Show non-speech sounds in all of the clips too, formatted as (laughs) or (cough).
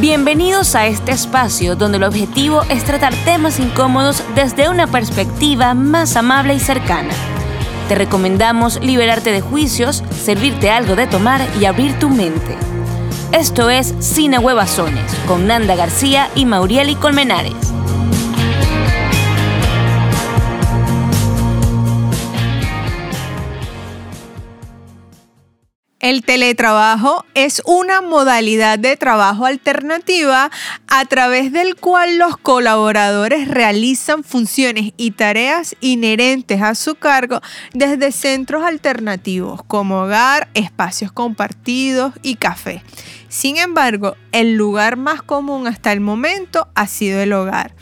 Bienvenidos a este espacio donde el objetivo es tratar temas incómodos desde una perspectiva más amable y cercana. Te recomendamos liberarte de juicios, servirte algo de tomar y abrir tu mente. Esto es Cine Huevazones con Nanda García y Maurieli Colmenares. El teletrabajo es una modalidad de trabajo alternativa a través del cual los colaboradores realizan funciones y tareas inherentes a su cargo desde centros alternativos como hogar, espacios compartidos y café. Sin embargo, el lugar más común hasta el momento ha sido el hogar.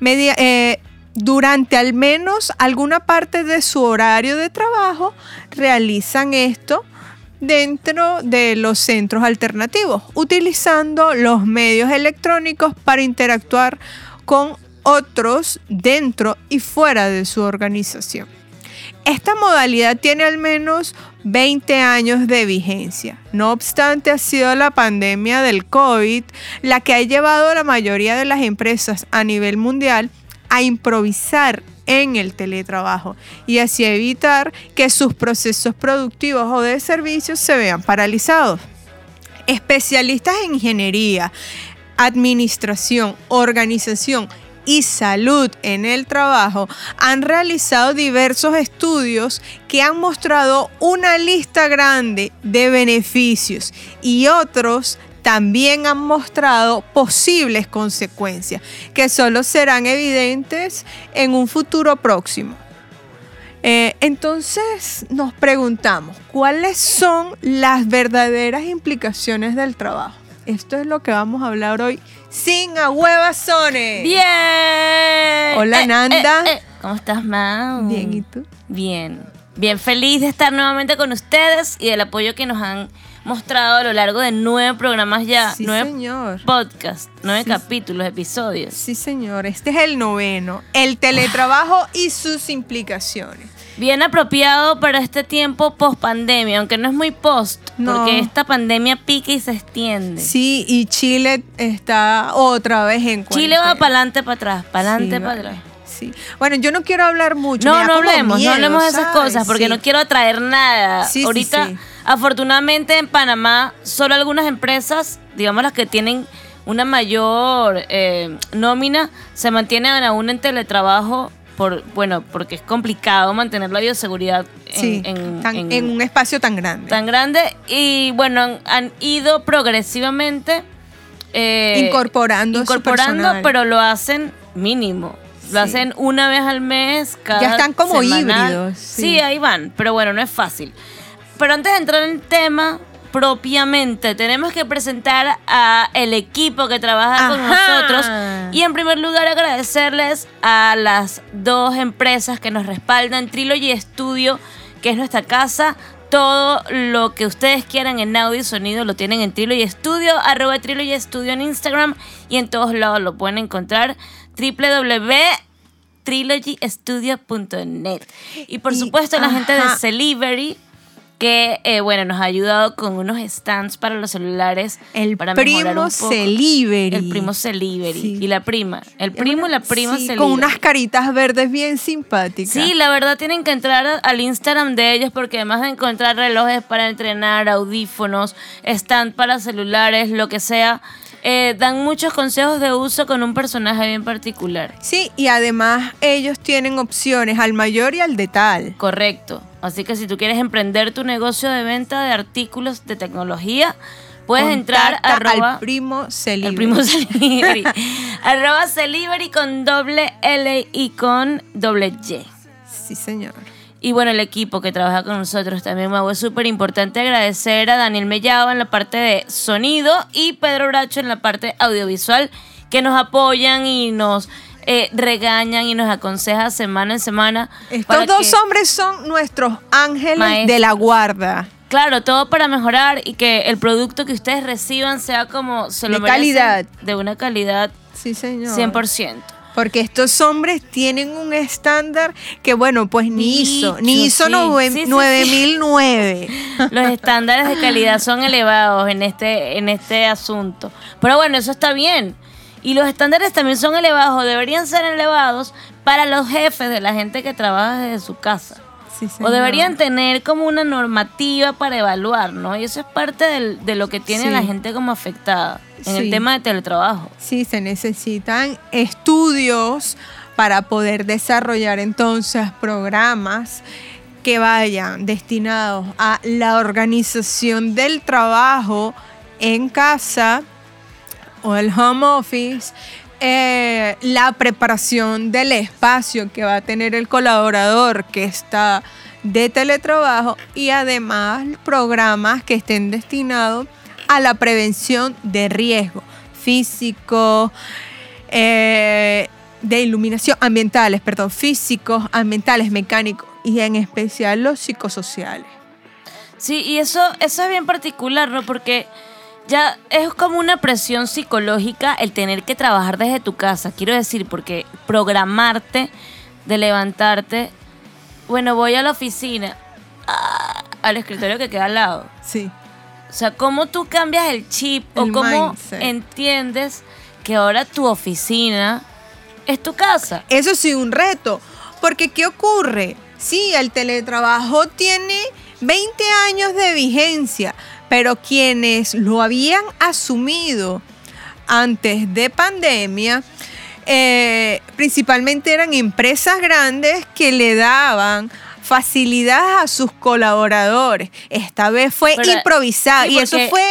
Eh, durante al menos alguna parte de su horario de trabajo realizan esto dentro de los centros alternativos, utilizando los medios electrónicos para interactuar con otros dentro y fuera de su organización. Esta modalidad tiene al menos 20 años de vigencia. No obstante, ha sido la pandemia del COVID la que ha llevado a la mayoría de las empresas a nivel mundial a improvisar en el teletrabajo y así evitar que sus procesos productivos o de servicios se vean paralizados. Especialistas en ingeniería, administración, organización y salud en el trabajo han realizado diversos estudios que han mostrado una lista grande de beneficios y otros también han mostrado posibles consecuencias que solo serán evidentes en un futuro próximo. Eh, entonces nos preguntamos, ¿cuáles son las verdaderas implicaciones del trabajo? Esto es lo que vamos a hablar hoy sin ahuevazones. Bien. Hola Eh, Nanda. eh, eh. ¿Cómo estás, Mau? Bien, ¿y tú? Bien. Bien, feliz de estar nuevamente con ustedes y del apoyo que nos han mostrado a lo largo de nueve programas ya. Sí, nueve señor. podcasts, nueve Sí, capítulos, episodios. Sí, señor. Este es el noveno. El teletrabajo y sus implicaciones. Bien apropiado para este tiempo post pandemia, aunque no es muy post, No. porque esta pandemia pica y se extiende. Sí, y Chile está otra vez en Chile va para adelante, para atrás, para adelante, Sí, para atrás. Sí. Bueno, yo no quiero hablar mucho. No, no hablemos, miedo, no hablemos de esas cosas porque Sí. no quiero atraer nada. Sí, sí, Ahorita, sí. Afortunadamente en Panamá, solo algunas empresas, digamos las que tienen una mayor eh, nómina, se mantienen aún en teletrabajo por, bueno, porque es complicado mantener la bioseguridad en, Sí, en- tan- en- en un espacio tan grande. tan grande y bueno, han, han ido progresivamente eh, Incorporando incorporando, pero lo hacen mínimo. Lo Sí. hacen una vez al mes, cada Ya están como semanal. híbridos, Sí. sí. ahí van, pero bueno, no es fácil. Pero antes de entrar en el tema propiamente, tenemos que presentar a el equipo que trabaja con nosotros y en primer lugar agradecerles a las dos empresas que nos respaldan, Trilogy Studio, que es nuestra casa. Todo lo que ustedes quieran en audio y sonido lo tienen en Trilogy Studio, arroba Trilogy Studio en Instagram y en todos lados lo pueden encontrar www.trilogystudio.net. Y por Y- supuesto la gente de. Celivery que eh, bueno nos ha ayudado con unos stands para los celulares El para primo. Celivery. el primo Celivery Sí. y la prima el primo y la prima Sí, Con unas caritas verdes bien simpáticas. Sí, la verdad tienen que entrar al Instagram de ellos porque además de encontrar relojes para entrenar, audífonos, stand para celulares, lo que sea, eh, dan muchos consejos de uso con un personaje bien particular. Sí, y además ellos tienen opciones al mayor y al de tal. Correcto. Así que si tú quieres emprender tu negocio de venta de artículos de tecnología, puedes entrar arroba al primo Celivery. el primo Celivery. (laughs) arroba Celivery con doble L y con doble Y. Sí, señor. Y bueno, el equipo que trabaja con nosotros también, Mau, es súper importante agradecer a Daniel Mellado en la parte de sonido y Pedro Bracho en la parte audiovisual, que nos apoyan y nos eh, regañan y nos aconsejan semana en semana. Estos dos hombres son nuestros ángeles Maestros. de la guarda. Claro, todo para mejorar y que el producto que ustedes reciban sea como se lo De merecen, calidad. De una calidad Sí, señor. 100%. Porque estos hombres tienen un estándar que, bueno, pues ni hizo, ni hizo sí. nove- Sí, sí, sí. 9009. (laughs) Los estándares de calidad son elevados en este, en este asunto. Pero bueno, eso está bien. Y los estándares también son elevados, o deberían ser elevados para los jefes de la gente que trabaja desde su casa. Sí, O deberían tener como una normativa para evaluar, ¿no? Y eso es parte del- de lo que tiene Sí. la gente como afectada en el tema de teletrabajo. Sí, se necesitan estudios para poder desarrollar entonces programas que vayan destinados a la organización del trabajo en casa o el home office, eh, la preparación del espacio que va a tener el colaborador que está de teletrabajo y además programas que estén destinados a la prevención de riesgo físico, eh, de iluminación ambientales, perdón, físicos, ambientales, mecánicos y en especial los psicosociales. Sí, y eso, eso es bien particular, ¿no? Porque ya es como una presión psicológica el tener que trabajar desde tu casa. Quiero decir, porque programarte de levantarte, bueno, voy a la oficina, ah, al escritorio que queda al lado. Sí. O sea, cómo tú cambias el chip o cómo mindset. entiendes que ahora tu oficina es tu casa. Eso sí, un reto. Porque ¿qué ocurre? Sí, el teletrabajo tiene 20 años de vigencia, pero quienes lo habían asumido antes de pandemia, eh, principalmente eran empresas grandes que le daban facilidades a sus colaboradores. Esta vez fue Pero, y eso fue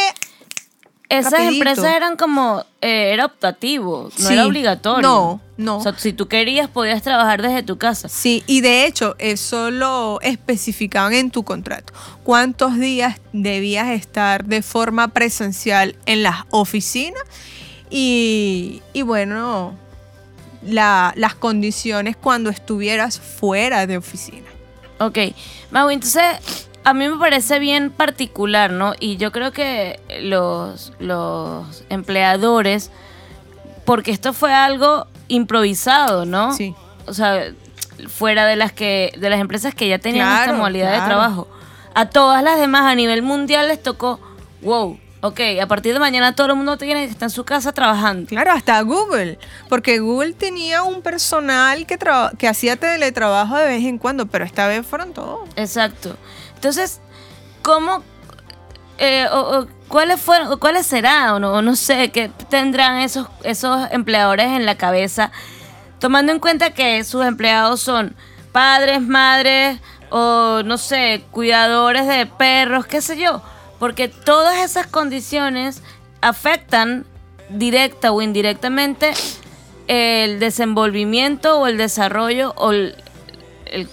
Esas Rapidito. empresas eran como, eh, era optativo, no Sí. era obligatorio. No, no. O sea, si tú querías, podías trabajar desde tu casa. Sí, y de hecho eso lo especificaban en tu contrato. ¿Cuántos días debías estar de forma presencial en las oficinas? Y, y bueno, la- las condiciones cuando estuvieras fuera de oficina. Ok, Mau, entonces a mí me parece bien particular, ¿no? Y yo creo que los, los empleadores, porque esto fue algo improvisado, ¿no? Sí. O sea, fuera de las que de las empresas que ya tenían esta Claro, modalidad de trabajo. A todas las demás a nivel mundial les tocó, wow, ok, a partir de mañana todo el mundo tiene que estar en su casa trabajando. Claro, hasta Google, porque Google tenía un personal que, que hacía teletrabajo de vez en cuando, pero esta vez fueron todos. Exacto. Entonces, ¿cómo, eh, o, o cuáles fueron, cuáles serán, o no, no sé, qué tendrán esos, esos empleadores en la cabeza, tomando en cuenta que sus empleados son padres, madres, o no sé, cuidadores de perros, qué sé yo, porque todas esas condiciones afectan directa o indirectamente el desenvolvimiento o el desarrollo o el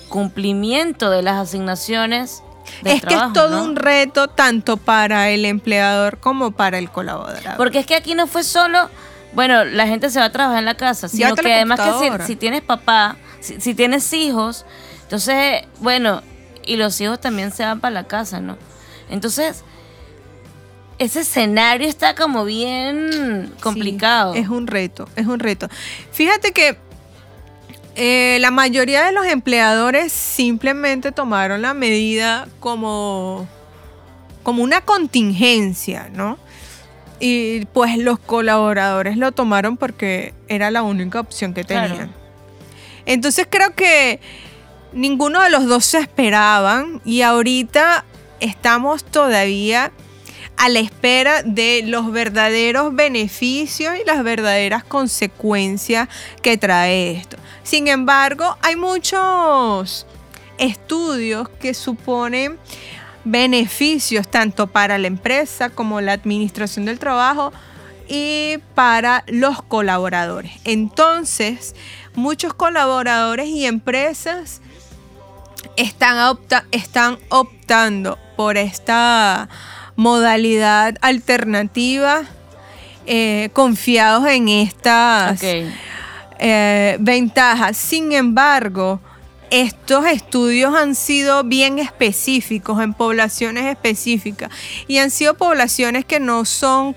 cumplimiento de las asignaciones del es que es todo ¿no? un reto tanto para el empleador como para el colaborador. Porque es que aquí no fue solo, bueno, la gente se va a trabajar en la casa, sino que además que si, si tienes papá, si, si tienes hijos, entonces, bueno, y los hijos también se van para la casa, ¿no? Entonces, ese escenario está como bien complicado. Sí, es un reto, es un reto. Fíjate que eh, la mayoría de los empleadores simplemente tomaron la medida como, como una contingencia, ¿no? Y pues los colaboradores lo tomaron porque era la única opción que Claro. tenían. Entonces creo que ninguno de los dos se esperaban y ahorita estamos todavía a la espera de los verdaderos beneficios y las verdaderas consecuencias que trae esto. Sin embargo, hay muchos estudios que suponen beneficios tanto para la empresa como la administración del trabajo y para los colaboradores. Entonces, muchos colaboradores y empresas están, están optando por esta modalidad alternativa, eh, confiados en estas eh, ventajas. Sin embargo, estos estudios han sido bien específicos en poblaciones específicas y han sido poblaciones que no son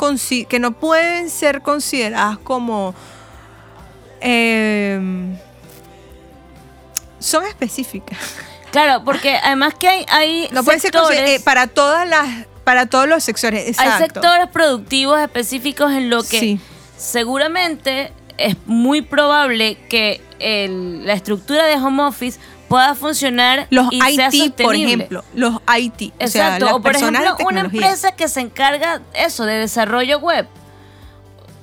que no pueden ser consideradas como eh, son específicas. Claro, porque además que hay, hay No pueden ser sectores, eh, para todas las, para todos los sectores. Exacto. hay sectores productivos específicos en lo que Sí. seguramente es muy probable que el- la estructura de home office pueda funcionar Los y sea IT, por sostenible. ejemplo, los IT, o sea, Exacto, las o por personas ejemplo, de una empresa que se encarga eso de desarrollo web.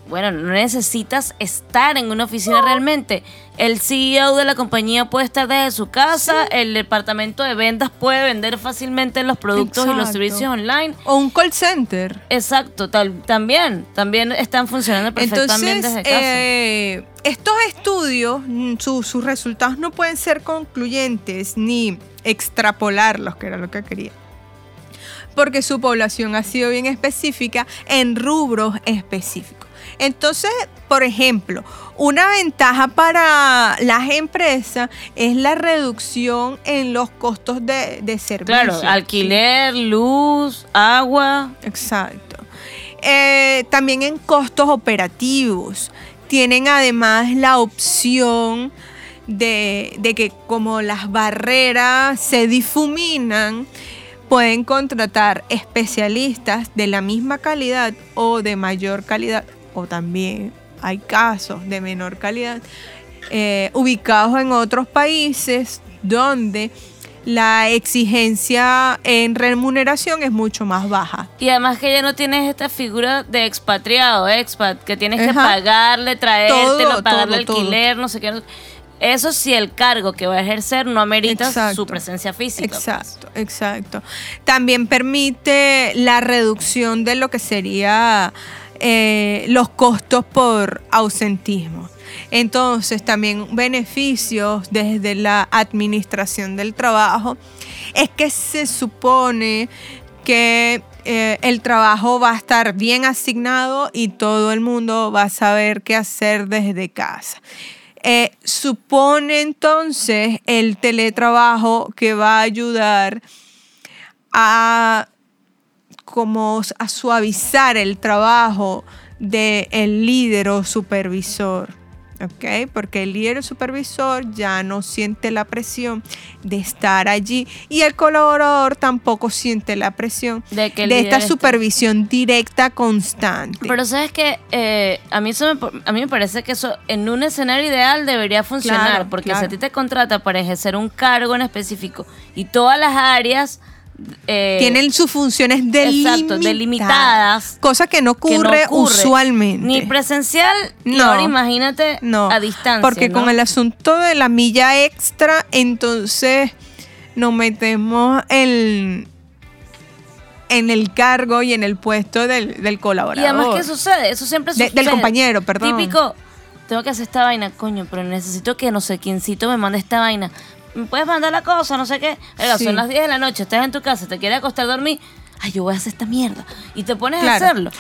Bueno, no necesitas estar en una oficina realmente. El CEO de la compañía puede estar desde su casa, el departamento de ventas puede vender fácilmente los productos y los servicios online. o un call center. Exacto, tal, también, también están funcionando perfectamente Entonces, desde casa. eh, estos estudios, mm, su- sus resultados no pueden ser concluyentes ni extrapolarlos, que era lo que quería. Porque su población ha sido bien específica en rubros específicos. Entonces, por ejemplo, una ventaja para las empresas es la reducción en los costos de, de servicio. claro, alquiler, luz, agua. Exacto. Eh, también en costos operativos. Tienen además la opción de, de que como las barreras se difuminan, pueden contratar especialistas de la misma calidad o de mayor calidad, o también hay casos de menor calidad, eh, ubicados en otros países donde la exigencia en remuneración es mucho más baja. Y además que ya no tienes esta figura de expatriado, expat, que tienes que pagarle, traértelo, Todo, pagarle todo, alquiler, no sé qué. Eso sí, el cargo que va a ejercer no amerita Exacto. su presencia física. pues. Exacto, exacto. También permite la reducción de lo que sería eh, los costos por ausentismo. Entonces, también beneficios desde la administración del trabajo es que se supone que eh, el trabajo va a estar bien asignado y todo el mundo va a saber qué hacer desde casa. Eh, supone entonces el teletrabajo que va a ayudar a como a suavizar el trabajo del líder o supervisor. ¿ok? Porque el líder o supervisor ya no siente la presión de estar allí y el colaborador tampoco siente la presión De que el de esta supervisión directa constante. Pero sabes que a, mí eso me, a mí me parece que eso en un escenario ideal debería funcionar, Claro, porque claro. si a ti te contrata para ejercer un cargo en específico y todas las áreas... eh, Tienen sus funciones delimitadas, Exacto, delimitadas. cosa que no que no ocurre, usualmente. Ni presencial, y No. ahora imagínate No, a distancia. Porque ¿no? con el asunto de la milla extra, entonces nos metemos en, en el cargo y en el puesto del, del Y colaborador. además, ¿qué sucede? Eso siempre De- sucede. del compañero, perdón. Típico, tengo que hacer esta vaina, coño, pero necesito que no sé quiéncito me mande esta vaina. ¿Me puedes mandar la cosa? No sé qué. Oiga, Sí. son las 10 de la noche, estás en tu casa, te quieres acostar a dormir. Ay, yo voy a hacer esta mierda. Y te pones Claro. a hacerlo.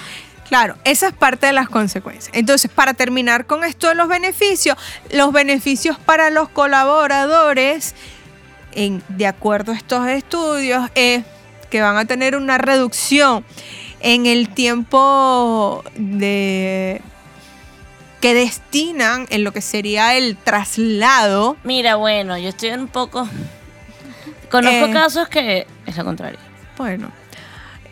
Claro, esa es parte de las consecuencias. Entonces, para terminar con esto de los beneficios, los beneficios para los colaboradores, en, de acuerdo a estos estudios, es que van a tener una reducción en el tiempo de que destinan en lo que sería el traslado. Mira, bueno, yo estoy un poco. Conozco Eh. casos que es lo contrario. Bueno,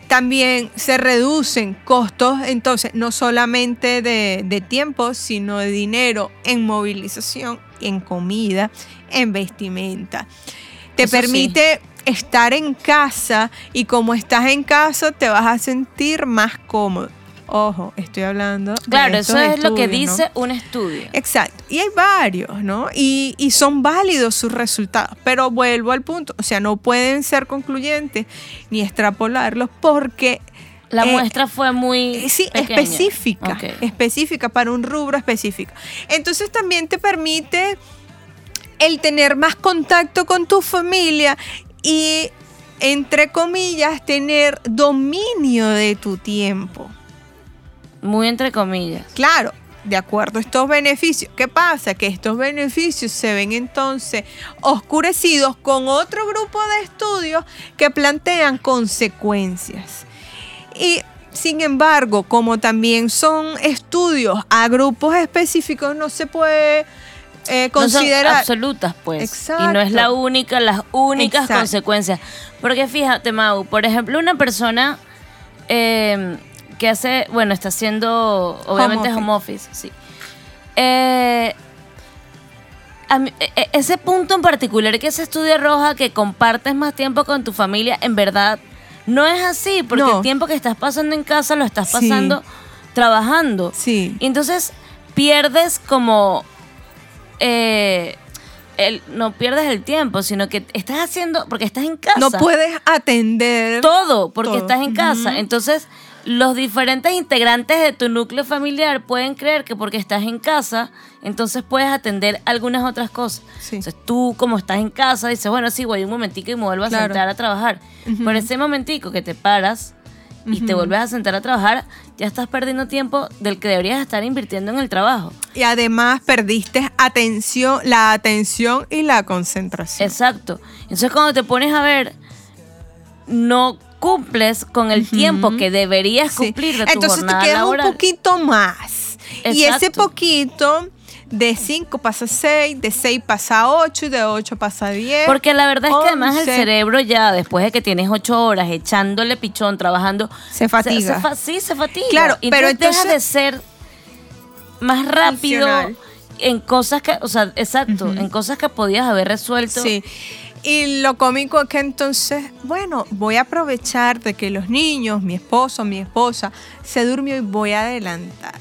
también se reducen costos, entonces, no solamente de, de tiempo, sino de dinero en movilización, en comida, en vestimenta. Te Eso sí. permite estar en casa y como estás en casa te vas a sentir más cómodo. Ojo, estoy hablando. de Claro, eso es lo que dice un estudio. Exacto. Y hay varios, ¿no? Y, y son válidos sus resultados. Pero vuelvo al punto. O sea, no pueden ser concluyentes ni extrapolarlos porque... La eh, muestra fue muy. eh, Sí, pequeña. específica. Ok. Específica para un rubro específico. Entonces también te permite el tener más contacto con tu familia y, entre comillas, tener dominio de tu tiempo. Muy entre comillas. Claro, de acuerdo a estos beneficios. ¿Qué pasa? Que estos beneficios se ven entonces oscurecidos con otro grupo de estudios que plantean consecuencias. Y Sin embargo, como también son estudios a grupos específicos, no se puede eh, No son considerar. absolutas, pues. Exacto. Y no es la única, las únicas Exacto. consecuencias. Porque fíjate, Mau, por ejemplo, una persona eh, que hace, bueno, está haciendo, obviamente, office. home office, sí. Eh, a mí- e- e- ese punto en particular que se estudia roja, que compartes más tiempo con tu familia, en verdad no es así, porque No. el tiempo que estás pasando en casa lo estás Sí. pasando trabajando. Sí. Y entonces pierdes como. eh, el, no pierdes el tiempo, sino que estás haciendo. Porque estás en casa. No puedes atender. Todo, porque todo. estás en casa. Entonces, los diferentes integrantes de tu núcleo familiar pueden creer que porque estás en casa, entonces puedes atender algunas otras cosas. Sí. Entonces, tú, como estás en casa, dices, bueno, sí, voy un momentico y me vuelvo a sentar a trabajar. Por ese momentico que te paras y te vuelves a sentar a trabajar, ya estás perdiendo tiempo del que deberías estar invirtiendo en el trabajo. Y además perdiste atención, la atención y la concentración. Exacto. Entonces cuando te pones a ver, no cumples con el tiempo que deberías Sí. cumplir de tu Entonces te jornada queda laboral. un poquito más. Y ese Exacto. poquito, de 5 pasa a 6, de 6 pasa a 8 y de 8 pasa a 10. Porque la verdad es que además el 11. cerebro ya, después de que tienes ocho horas echándole pichón, trabajando... Se fatiga. fa- sí, se fatiga. Claro, Y pero entonces deja de ser más rápido Funcional. en cosas que... O sea, exacto, en cosas que podías haber resuelto. Sí. Y lo cómico es que entonces, bueno, voy a aprovechar de que los niños, mi esposo, mi esposa, se durmió y voy a adelantar.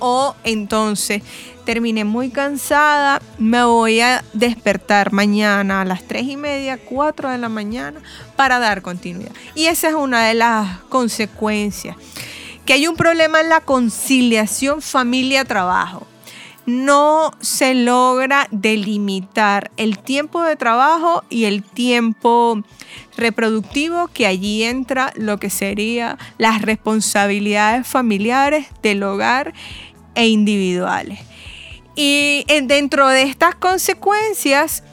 O entonces terminé muy cansada, me voy a despertar mañana a las 3 y media, 4 de la mañana para dar continuidad. Y esa es una de las consecuencias. Que hay un problema en la conciliación familia-trabajo no se logra delimitar el tiempo de trabajo y el tiempo reproductivo, que allí entra lo que sería las responsabilidades familiares del hogar e individuales. Y en- dentro de estas consecuencias,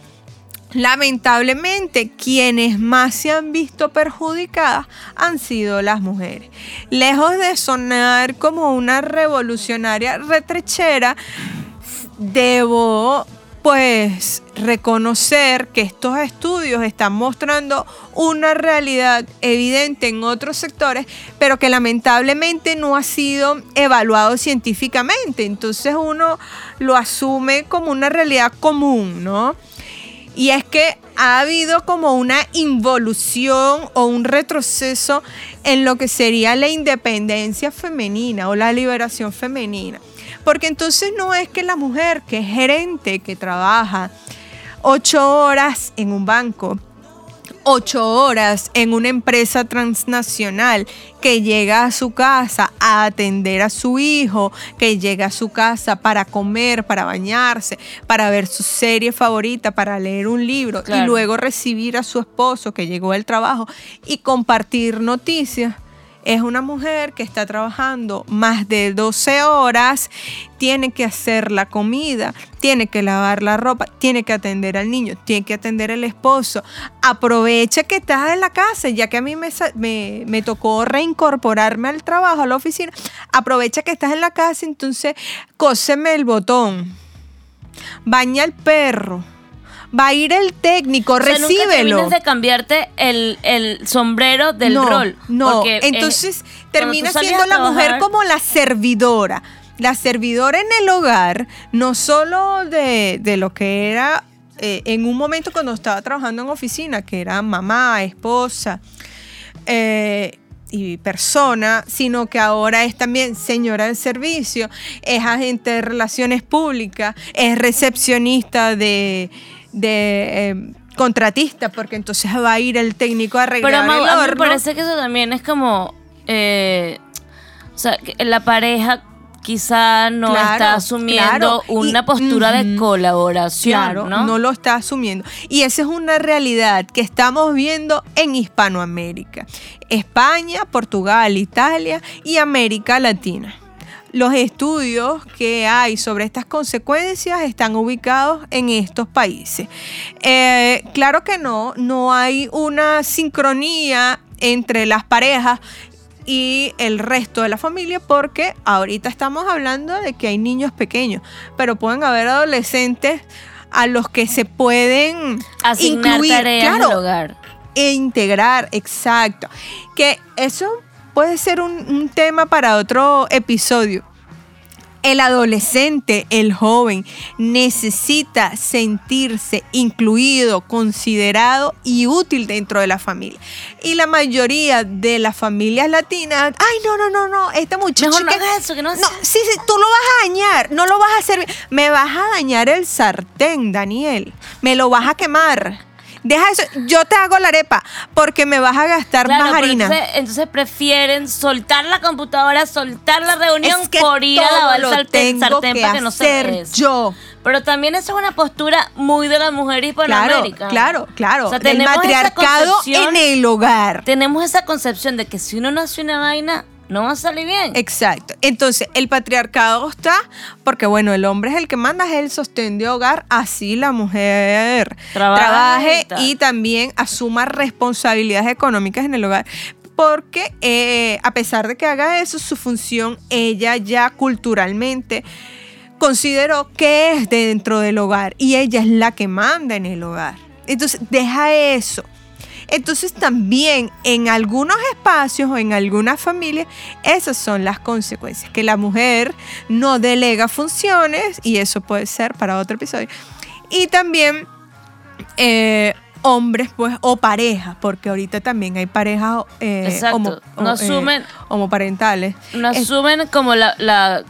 lamentablemente quienes más se han visto perjudicadas han sido las mujeres. Lejos de sonar como una revolucionaria retrechera, debo pues reconocer que estos estudios están mostrando una realidad evidente en otros sectores, pero que lamentablemente no ha sido evaluado científicamente. Entonces uno lo asume como una realidad común, ¿no? Y es que ha habido como una involución o un retroceso en lo que sería la independencia femenina o la liberación femenina. Porque entonces no es que la mujer que es gerente, que trabaja ocho horas en un banco, ocho horas en una empresa transnacional que llega a su casa a atender a su hijo, que llega a su casa para comer, para bañarse, para ver su serie favorita, para leer un libro Claro. y luego recibir a su esposo que llegó del trabajo y compartir noticias. Es una mujer que está trabajando más de 12 horas, tiene que hacer la comida, tiene que lavar la ropa, tiene que atender al niño, tiene que atender al esposo. Aprovecha que estás en la casa, ya que a mí me, me, me tocó reincorporarme al trabajo, a la oficina. Aprovecha que estás en la casa, entonces cóseme el botón, baña al perro. Va a ir el técnico, O sea, nunca recíbelo. terminas de cambiarte el, el sombrero del no, rol. No, porque, entonces termina siendo la mujer como la servidora. La servidora en el hogar, no solo de, de lo que era eh, en un momento cuando estaba trabajando en oficina, que era mamá, esposa eh, y persona, sino que ahora es también señora del servicio, es agente de relaciones públicas, es recepcionista de... de eh, contratista porque entonces va a ir el técnico a arreglar Pero Mau, el a mí me parece que eso también es como. eh, o sea, que la pareja quizá no Claro, está asumiendo claro. Y- una postura de colaboración. Claro, ¿no? ¿no? lo está asumiendo. Y esa es una realidad que estamos viendo en Hispanoamérica. España, Portugal, Italia y América Latina. Los estudios que hay sobre estas consecuencias están ubicados en estos países. Eh, claro que no, no hay una sincronía entre las parejas y el resto de la familia, porque ahorita estamos hablando de que hay niños pequeños, pero pueden haber adolescentes a los que se pueden Asignar incluir, tareas claro, del hogar. e integrar, exacto. Que eso puede ser un, un tema para otro episodio. El adolescente, el joven, necesita sentirse incluido, considerado y útil dentro de la familia. Y la mayoría de las familias latinas, ay, no, no, no, no, esta muchacha Mejor no que- hagas eso, que no no, sí, sí, tú lo vas a dañar, no lo vas a hacer. Me vas a dañar el sartén, Daniel. Me lo vas a quemar. Deja eso, yo te hago la arepa porque me vas a gastar Claro, más harina. entonces, entonces prefieren soltar la computadora, soltar la reunión es que por ir a lavar el sartén, sartén que para que no se yo. Pero también eso es una postura muy de la mujer Claro, hispanoamericana. claro, claro. O sea, tenemos esa matriarcado en el hogar. Tenemos esa concepción de que si uno no hace una vaina, no va a salir bien. Exacto. Entonces, el patriarcado está porque, bueno, el hombre es el que manda, es el sostén de hogar, así la mujer Trabaje trabaje y también asuma responsabilidades económicas en el hogar. Porque eh, a pesar de que haga eso, su función, ella ya culturalmente consideró que es dentro del hogar y ella es la que manda en el hogar. Entonces, deja eso. Entonces también en algunos espacios o en algunas familias esas son las consecuencias, que la mujer no delega funciones y eso puede ser para otro episodio. Y también eh, hombres pues o parejas, porque ahorita también hay parejas eh, Exacto. homo- No eh, asumen- homoparentales. No asumen como la, la,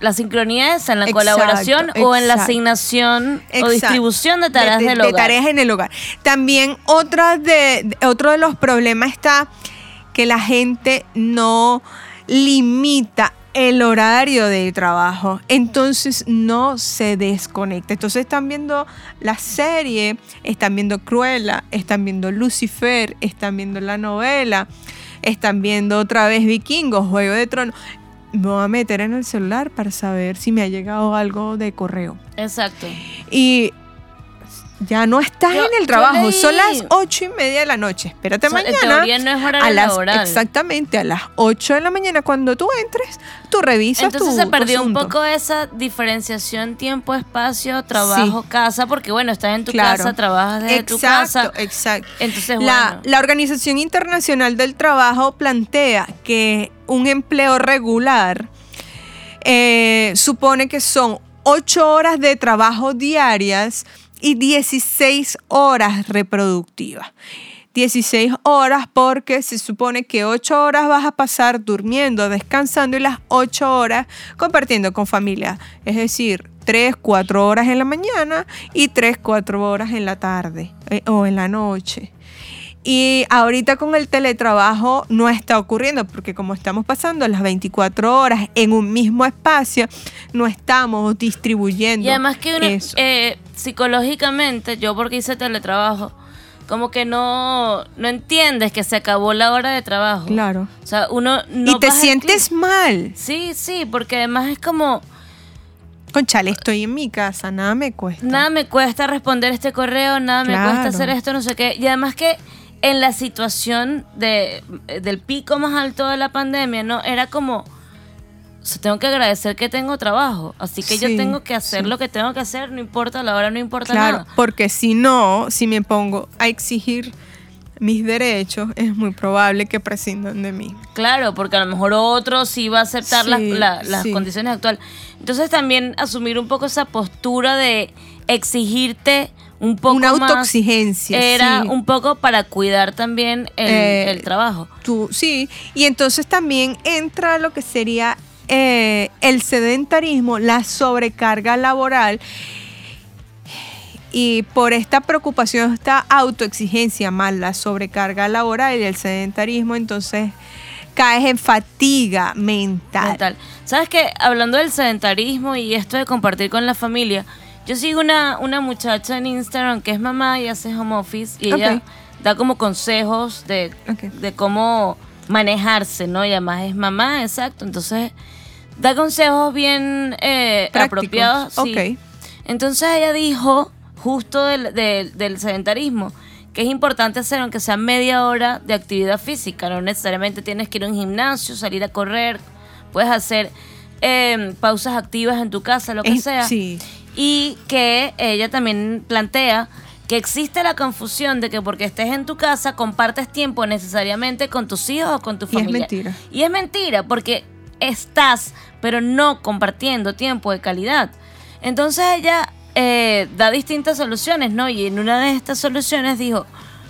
la sincronía esa en la Exacto, colaboración o en la exacto. asignación o distribución de tareas de, del de hogar. tareas en el hogar. También otra de, de- otro de los problemas está que la gente no limita el horario de trabajo, entonces no se desconecta. Entonces están viendo la serie, están viendo Cruella, están viendo Lucifer, están viendo la novela, están viendo otra vez Vikingos, Juego de Tronos. Me voy a meter en el celular para saber si me ha llegado algo de correo Exacto. y ya no estás Yo- en el trabajo, son las ocho y media de la noche. Espérate O sea, mañana. no es horario a las, laboral. Exactamente, a las 8 de la mañana cuando tú entres, tú revisas Entonces tu- se tu perdió un poco esa diferenciación tiempo-espacio, trabajo-casa, porque bueno, estás en tu Claro. casa, trabajas desde tu Exacto, casa. exacto. Entonces, la, bueno. la Organización Internacional del Trabajo plantea que un empleo regular eh, supone que son 8 horas de trabajo diarias y 16 horas reproductivas. 16 horas porque se supone que 8 horas vas a pasar durmiendo, descansando y las 8 horas compartiendo con familia. Es decir, 3, 4 horas en la mañana y 3, 4 horas en la tarde eh, o en la noche. Y ahorita con el teletrabajo no está ocurriendo porque como estamos pasando las 24 horas en un mismo espacio, no estamos distribuyendo Y además que uno, eso. eh, psicológicamente, yo porque hice teletrabajo, como que no, no entiendes que se acabó la hora de trabajo. Claro. O sea, uno no y te sientes mal. Sí, sí, porque además es como, Conchale, estoy en mi casa, nada me cuesta. nada me cuesta responder este correo, nada me cuesta hacer esto, no sé qué. Y además que en la situación de, del pico más alto de la pandemia, ¿no? Era como, o sea, tengo que agradecer que tengo trabajo. Así que yo tengo que hacer sí. lo que tengo que hacer, no importa la hora, no importa Claro, nada. porque si no, si me pongo a exigir mis derechos, es muy probable que prescindan de mí. Claro, porque a lo mejor otro sí va a aceptar las, la- las condiciones actuales. Entonces también asumir un poco esa postura de exigirte un poco Una autoexigencia. era sí. un poco para cuidar también el, Eh, el trabajo. Tú, sí, y entonces también entra lo que sería eh, el sedentarismo, la sobrecarga laboral. Y por esta preocupación, esta autoexigencia más la sobrecarga laboral y el sedentarismo, entonces caes en fatiga mental. mental. ¿Sabes qué? Hablando del sedentarismo y esto de compartir con la familia, yo sigo una, una muchacha en Instagram que es mamá y hace home office y ella da como consejos de, de cómo manejarse, ¿no? Y además es mamá, exacto. Entonces, da consejos bien eh, apropiados. sí. Ok. Entonces ella dijo, justo del, del- del sedentarismo, que es importante hacer, aunque sea media hora de actividad física. No necesariamente tienes que ir a un gimnasio, salir a correr. Puedes hacer eh, pausas activas en tu casa, lo que Es- sea. sí. Y que ella también plantea que existe la confusión de que porque estés en tu casa compartes tiempo necesariamente con tus hijos o con tu Y es familia. mentira. Y es mentira porque estás, pero no compartiendo tiempo de calidad. Entonces ella eh, da distintas soluciones, ¿no? Y en una de estas soluciones dijo,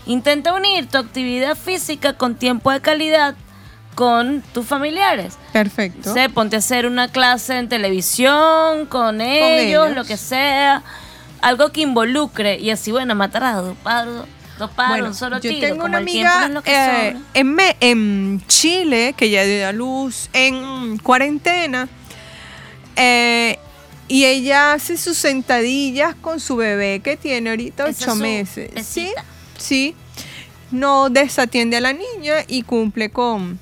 intenta unir tu actividad física con tiempo de calidad con tus familiares. Perfecto. Sé, ponte a hacer una clase en televisión con ellos, ellos. lo que sea. Algo que involucre y así, bueno, matar a dos pájaros, dos pájaros, Bueno, un solo yo tengo como una amiga eh, en, en Chile que ya dio a luz en cuarentena eh, y ella hace sus sentadillas con su bebé que tiene ahorita ocho meses. Sí, sí. No desatiende a la niña y cumple con,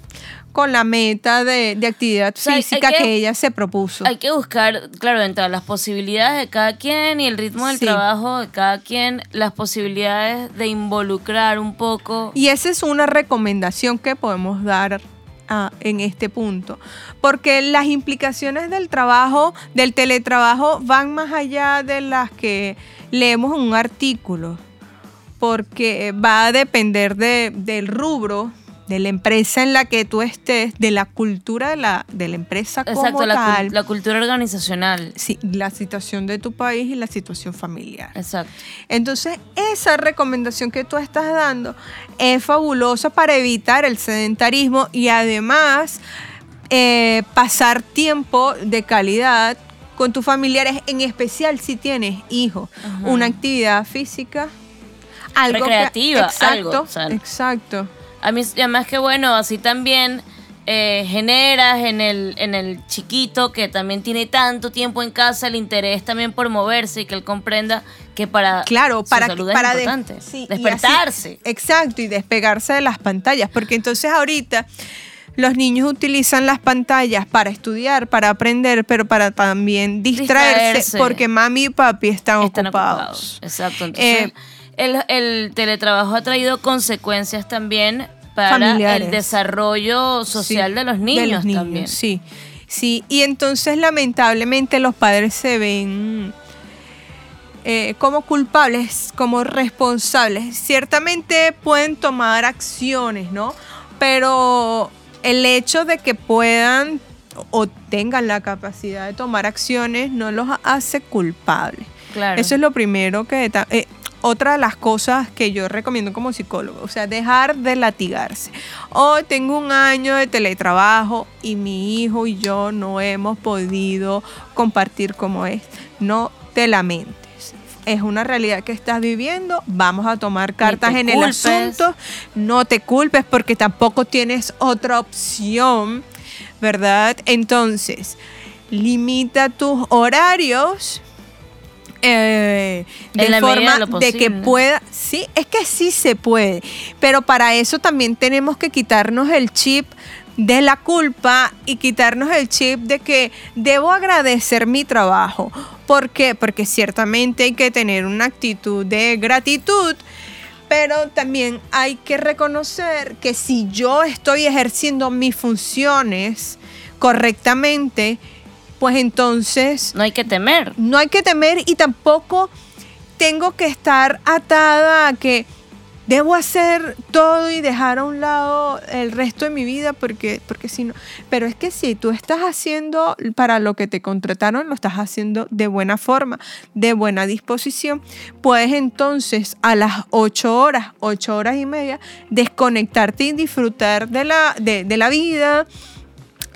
con la meta de, de actividad sea, física que- que, ella se propuso. Hay que buscar, claro, dentro de las posibilidades de cada quien y el ritmo del Sí. trabajo de cada quien, las posibilidades de involucrar un poco. Y esa es una recomendación que podemos dar ah, en este punto, porque las implicaciones del trabajo, del teletrabajo, van más allá de las que leemos en un artículo, porque va a depender de- del rubro, de la empresa en la que tú estés, de la cultura de la, de la empresa como Exacto, la, cul- tal, la cultura organizacional. sí, la situación de tu país y la situación familiar. Exacto. Entonces, esa recomendación que tú estás dando es fabulosa para evitar el sedentarismo y además eh, pasar tiempo de calidad con tus familiares, en especial si tienes hijos. Ajá. Una actividad física, algo que- Recreativa, exacto, algo, o sea, exacto. A mí, además que bueno, así también eh, generas en el, en el chiquito que también tiene tanto tiempo en casa el interés también por moverse y que él comprenda que para Claro, su para, salud para es de- sí, y despertarse. así- exacto, y despegarse de las pantallas, porque entonces ahorita los niños utilizan las pantallas para estudiar, para aprender, pero para también distraerse, Distraerse. porque mami y papi están, están ocupados. ocupados. Exacto. Entonces, Eh, el, el teletrabajo ha traído consecuencias también para Familiares. el desarrollo social Sí, de los niños, también. Sí, sí. Y entonces lamentablemente los padres se ven eh, como culpables, como responsables. Ciertamente pueden tomar acciones, ¿no? Pero el hecho de que puedan o tengan la capacidad de tomar acciones no los hace culpables. Claro. Eso es lo primero que... eh, otra de las cosas que yo recomiendo como psicólogo, o sea, dejar de latigarse. Hoy tengo un año de teletrabajo y mi hijo y yo no hemos podido compartir como es. No te lamentes. Es una realidad que estás viviendo. Vamos a tomar cartas en el asunto. No te culpes porque tampoco tienes otra opción, ¿verdad? Entonces, limita tus horarios eh, de En forma de de que pueda, sí, es que sí se puede, pero para eso también tenemos que quitarnos el chip de la culpa y quitarnos el chip de que debo agradecer mi trabajo. ¿Por qué? Porque ciertamente hay que tener una actitud de gratitud, pero también hay que reconocer que si yo estoy ejerciendo mis funciones correctamente, pues entonces No hay que temer. no hay que temer y tampoco tengo que estar atada a que debo hacer todo y dejar a un lado el resto de mi vida porque, porque si no. Pero es que si tú estás haciendo para lo que te contrataron, lo estás haciendo de buena forma, de buena disposición, puedes entonces a las ocho horas, ocho horas y media, desconectarte y disfrutar de la, de, de la vida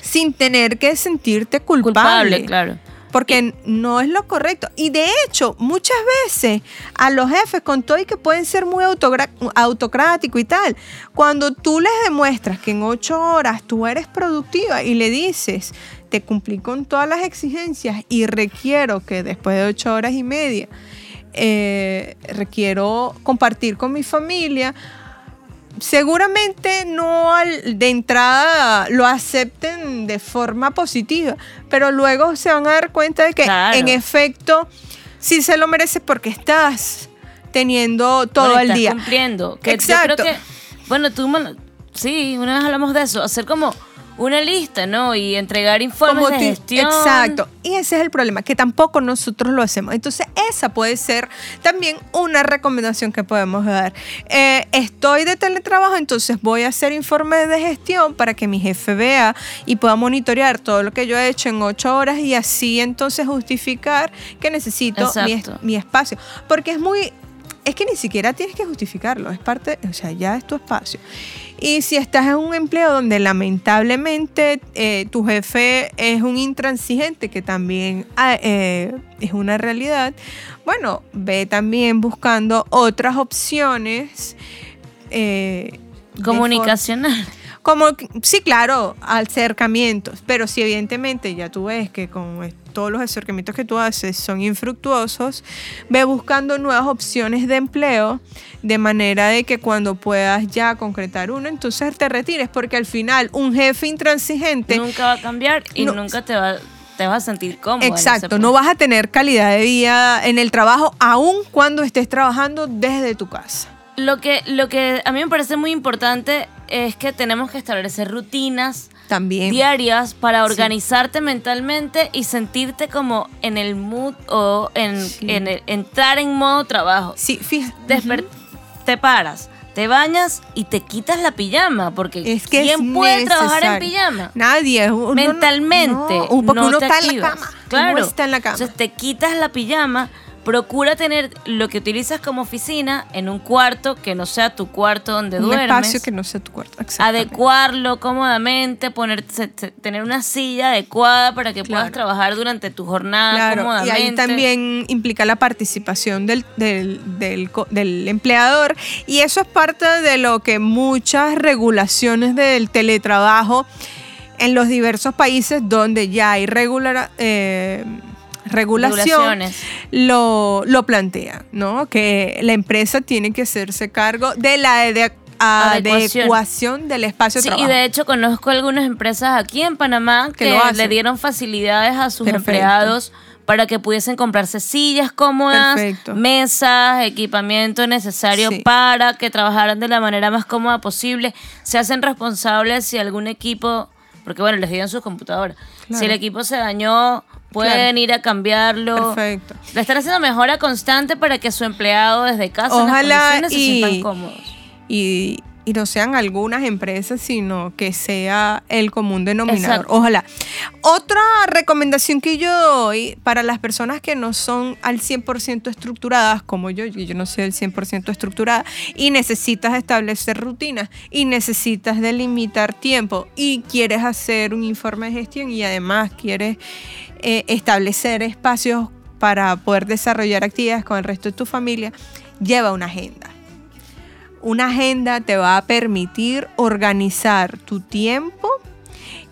sin tener que sentirte culpable. Culpable, claro. Porque no es lo correcto. Y de hecho, muchas veces a los jefes, con todo y que pueden ser muy autocráticos y tal, cuando tú les demuestras que en ocho horas tú eres productiva y le dices, te cumplí con todas las exigencias y requiero que después de ocho horas y media, eh, requiero compartir con mi familia, seguramente no al- de entrada lo acepten de forma positiva, pero luego se van a dar cuenta de que Claro. en efecto sí se lo mereces porque estás teniendo todo Bueno, el estás día. cumpliendo. Que Exacto. Yo creo que, bueno, tú, sí, una vez hablamos de eso, hacer como una lista, ¿no? Y entregar informes Como de gestión. Exacto. Y ese es el problema, que tampoco nosotros lo hacemos. Entonces, esa puede ser también una recomendación que podemos dar. Eh, estoy de teletrabajo, entonces voy a hacer informes de gestión para que mi jefe vea y pueda monitorear todo lo que yo he hecho en ocho horas y así entonces justificar que necesito mi, mi espacio. Porque es muy... Es que ni siquiera tienes que justificarlo, es parte, o sea, ya es tu espacio. Y si estás en un empleo donde lamentablemente eh, tu jefe es un intransigente, que también ah, eh, es una realidad, bueno, ve también buscando otras opciones. eh, Comunicacional. Como, sí, claro, acercamientos, pero si evidentemente ya tú ves que con todos los acercamientos que tú haces son infructuosos, ve buscando nuevas opciones de empleo de manera de que cuando puedas ya concretar uno, entonces te retires, porque al final un jefe intransigente... Nunca va a cambiar y No. nunca te va, te vas a sentir cómodo. Exacto, no vas a tener calidad de vida en el trabajo, aun cuando estés trabajando desde tu casa. Lo que, lo que a mí me parece muy importante es que tenemos que establecer rutinas También. diarias para organizarte mentalmente y sentirte como en el mood o en, Sí. en el- entrar en modo trabajo. Sí, fíjate. Desper- Te paras, te bañas y te quitas la pijama, porque Es que ¿quién es puede trabajar en pijama? Nadie. uno Mentalmente. no, porque no uno te está en la cama. Claro. Uno está en la cama. Entonces te quitas la pijama, procura tener lo que utilizas como oficina en un cuarto que no sea tu cuarto donde un duermes. espacio que no sea tu cuarto. adecuarlo cómodamente, poner, tener una silla adecuada para que puedas trabajar durante tu jornada Claro, y cómodamente. ahí también implica la participación del, del, del co- del empleador y eso es parte de lo que muchas regulaciones del teletrabajo en los diversos países donde ya hay regular, eh, regulación Regulaciones. lo, lo plantea, ¿no? Que la empresa tiene que hacerse cargo de la ade- Adecuación. adecuación del espacio de Sí, y trabajo. de hecho conozco algunas empresas aquí en Panamá Que le dieron facilidades a sus Perfecto. empleados para que pudiesen comprarse sillas cómodas, Perfecto. mesas, equipamiento necesario Sí. para que trabajaran de la manera más cómoda posible. Se hacen responsables si algún equipo, porque bueno, les dieron sus computadoras. Claro. Si el equipo se dañó, pueden Claro. ir a cambiarlo. Perfecto. Le están haciendo mejora constante para que su empleado desde casa en las Ojalá condiciones se y- sientan cómodos. y, y no sean algunas empresas, sino que sea el común denominador. Exacto. Ojalá. Otra recomendación que yo doy para las personas que no son al 100% estructuradas, como yo, yo no soy al 100% estructurada, y necesitas establecer rutinas, y necesitas delimitar tiempo, y quieres hacer un informe de gestión, y además quieres eh, establecer espacios para poder desarrollar actividades con el resto de tu familia, lleva una agenda. Una agenda te va a permitir organizar tu tiempo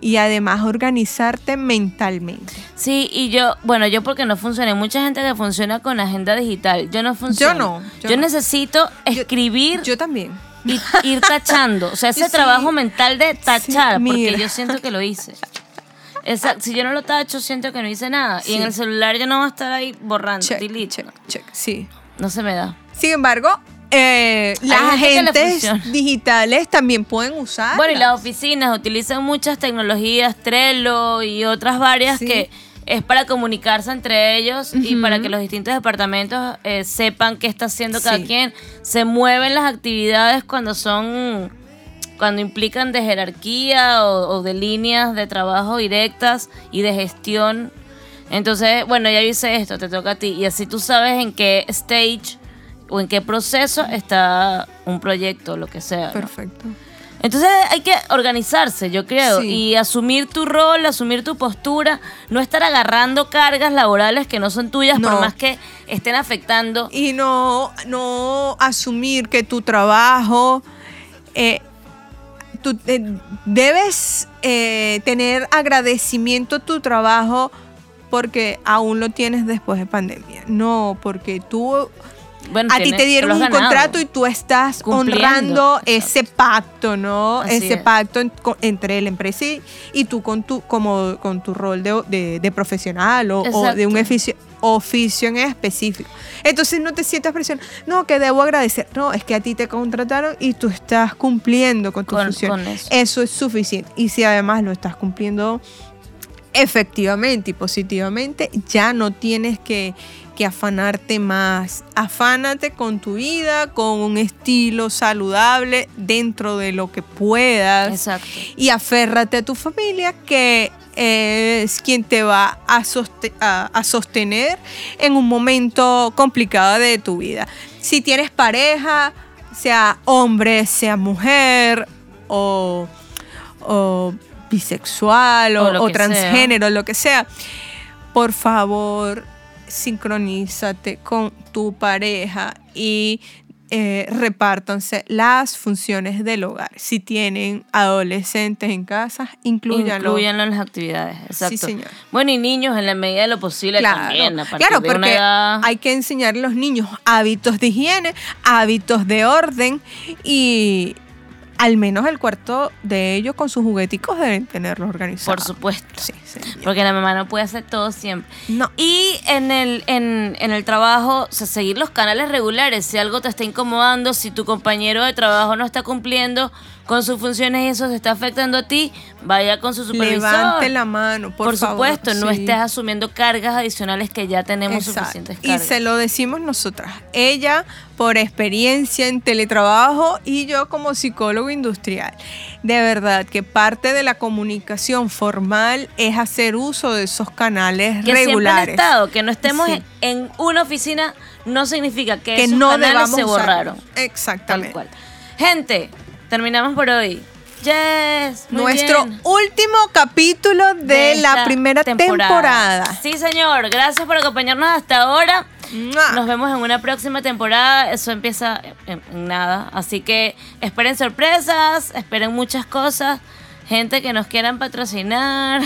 y además organizarte mentalmente. Sí, y yo, bueno, yo porque no funciona. Hay mucha gente que funciona con agenda digital. Yo no funciono. no, yo Yo, no. necesito escribir Yo también. y ir tachando. O sea, (laughs) ese Sí. trabajo mental de tachar, porque mira. yo siento que lo hice. Esa- si yo no lo tacho, siento que no hice nada. Y en Sí. el celular yo no voy a estar ahí borrando, Check, delete. check, check. Sí. No se me da. Sin embargo, eh, las agentes digitales también pueden usar. Bueno, y las oficinas utilizan muchas tecnologías, Trello y otras varias Sí. que es para comunicarse entre ellos y para que los distintos departamentos eh, sepan qué está haciendo cada Sí. quien. Se mueven las actividades cuando son, cuando implican de jerarquía o, o de líneas de trabajo directas y de gestión. Entonces, bueno, ya hice esto, te toca a ti. Y así tú sabes en qué stage o en qué proceso está un proyecto lo que sea. ¿no? Perfecto. Entonces hay que organizarse, yo creo, Sí. y asumir tu rol, asumir tu postura, no estar agarrando cargas laborales que no son tuyas No. por más que estén afectando. Y no, no asumir que tu trabajo, eh, tú eh, debes eh, tener agradecimiento a tu trabajo porque aún lo tienes después de pandemia. No, porque tú Bueno, a ti te dieron un ganado. contrato y tú estás Cumpliendo. honrando ese pacto, ¿no? Así ese es. pacto en- entre la empresa y, y tú con tu, como, con tu rol de, de- de profesional o, o de un oficio, oficio en específico. Entonces no te sientas presión. No, que debo agradecer. No, es que a ti te contrataron y tú estás cumpliendo con tu Con- función. con eso. eso es suficiente. Y si además lo estás cumpliendo efectivamente y positivamente, ya no tienes que, que afanarte más. Afánate con tu vida, con un estilo saludable dentro de lo que puedas. Exacto. Y aférrate a tu familia, que es quien te va a, soste- a- a sostener en un momento complicado de tu vida. Si tienes pareja, sea hombre, sea mujer o, o bisexual o, O lo o que sea. transgénero, lo que sea, por favor, sincronízate con tu pareja y eh, repártanse las funciones del hogar. Si tienen adolescentes en casa, incluyanlo. Incluyanlo en las actividades. Exacto. señor. Bueno, y niños en la medida de lo posible Claro, también. A claro, de una porque edad- hay que enseñar a los niños hábitos de higiene, hábitos de orden y al menos el cuarto de ellos con sus jugueticos deben tenerlos organizados. Por supuesto. Sí, señor. Porque la mamá no puede hacer todo siempre. No. Y en el, en, en el trabajo, o sea, seguir los canales regulares. Si algo te está incomodando, si tu compañero de trabajo no está cumpliendo con sus funciones y eso se está afectando a ti, vaya con su supervisor. Levante la mano, por, Por, favor. supuesto, no estés asumiendo cargas adicionales que ya tenemos Exacto. suficientes Y cargas. se lo decimos nosotras. Ella por experiencia en teletrabajo y yo como psicólogo industrial. De verdad que parte de la comunicación formal es hacer uso de esos canales que siempre han regulares. estado, que no estemos Sí. en, una oficina no significa que, que esos no canales se borraron. Tal Exactamente. cual. Gente, terminamos por hoy. Yes, muy Nuestro bien. último capítulo de, la primera temporada. Sí, señor. Gracias por acompañarnos hasta ahora. ¡Mua! Nos vemos en una próxima temporada. Eso empieza en, en nada. Así que esperen sorpresas, esperen muchas cosas. Gente que nos quieran patrocinar.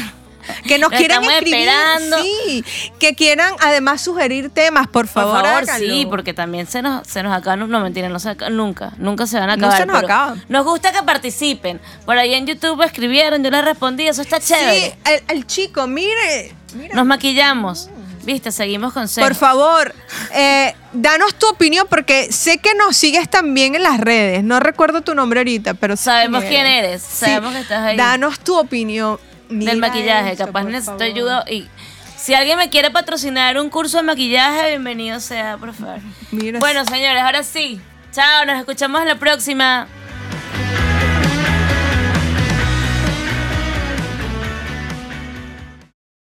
Que nos quieran escribir, esperando. sí, que quieran además sugerir temas, por Por favor, favor, háganlo. sí, porque también se nos, se nos acaban. No, mentira, no se acaban nunca. Nunca se van a No acabar. se nos pero acaban. Nos gusta que participen. Por ahí en YouTube escribieron, yo les respondí. Eso está chévere. Sí, el, el chico, mire. Nos maquillamos. Viste, seguimos con. Por favor, eh, danos tu opinión porque sé que nos sigues también en las redes. No recuerdo tu nombre ahorita, pero Sabemos quién eres, sabemos que estás ahí. Danos tu opinión. Mira del maquillaje. Capaz necesito favor. ayuda. Y si alguien me quiere patrocinar un curso de maquillaje, bienvenido sea, por favor. Mira, Bueno, señores, ahora sí. Chao, nos escuchamos en la próxima.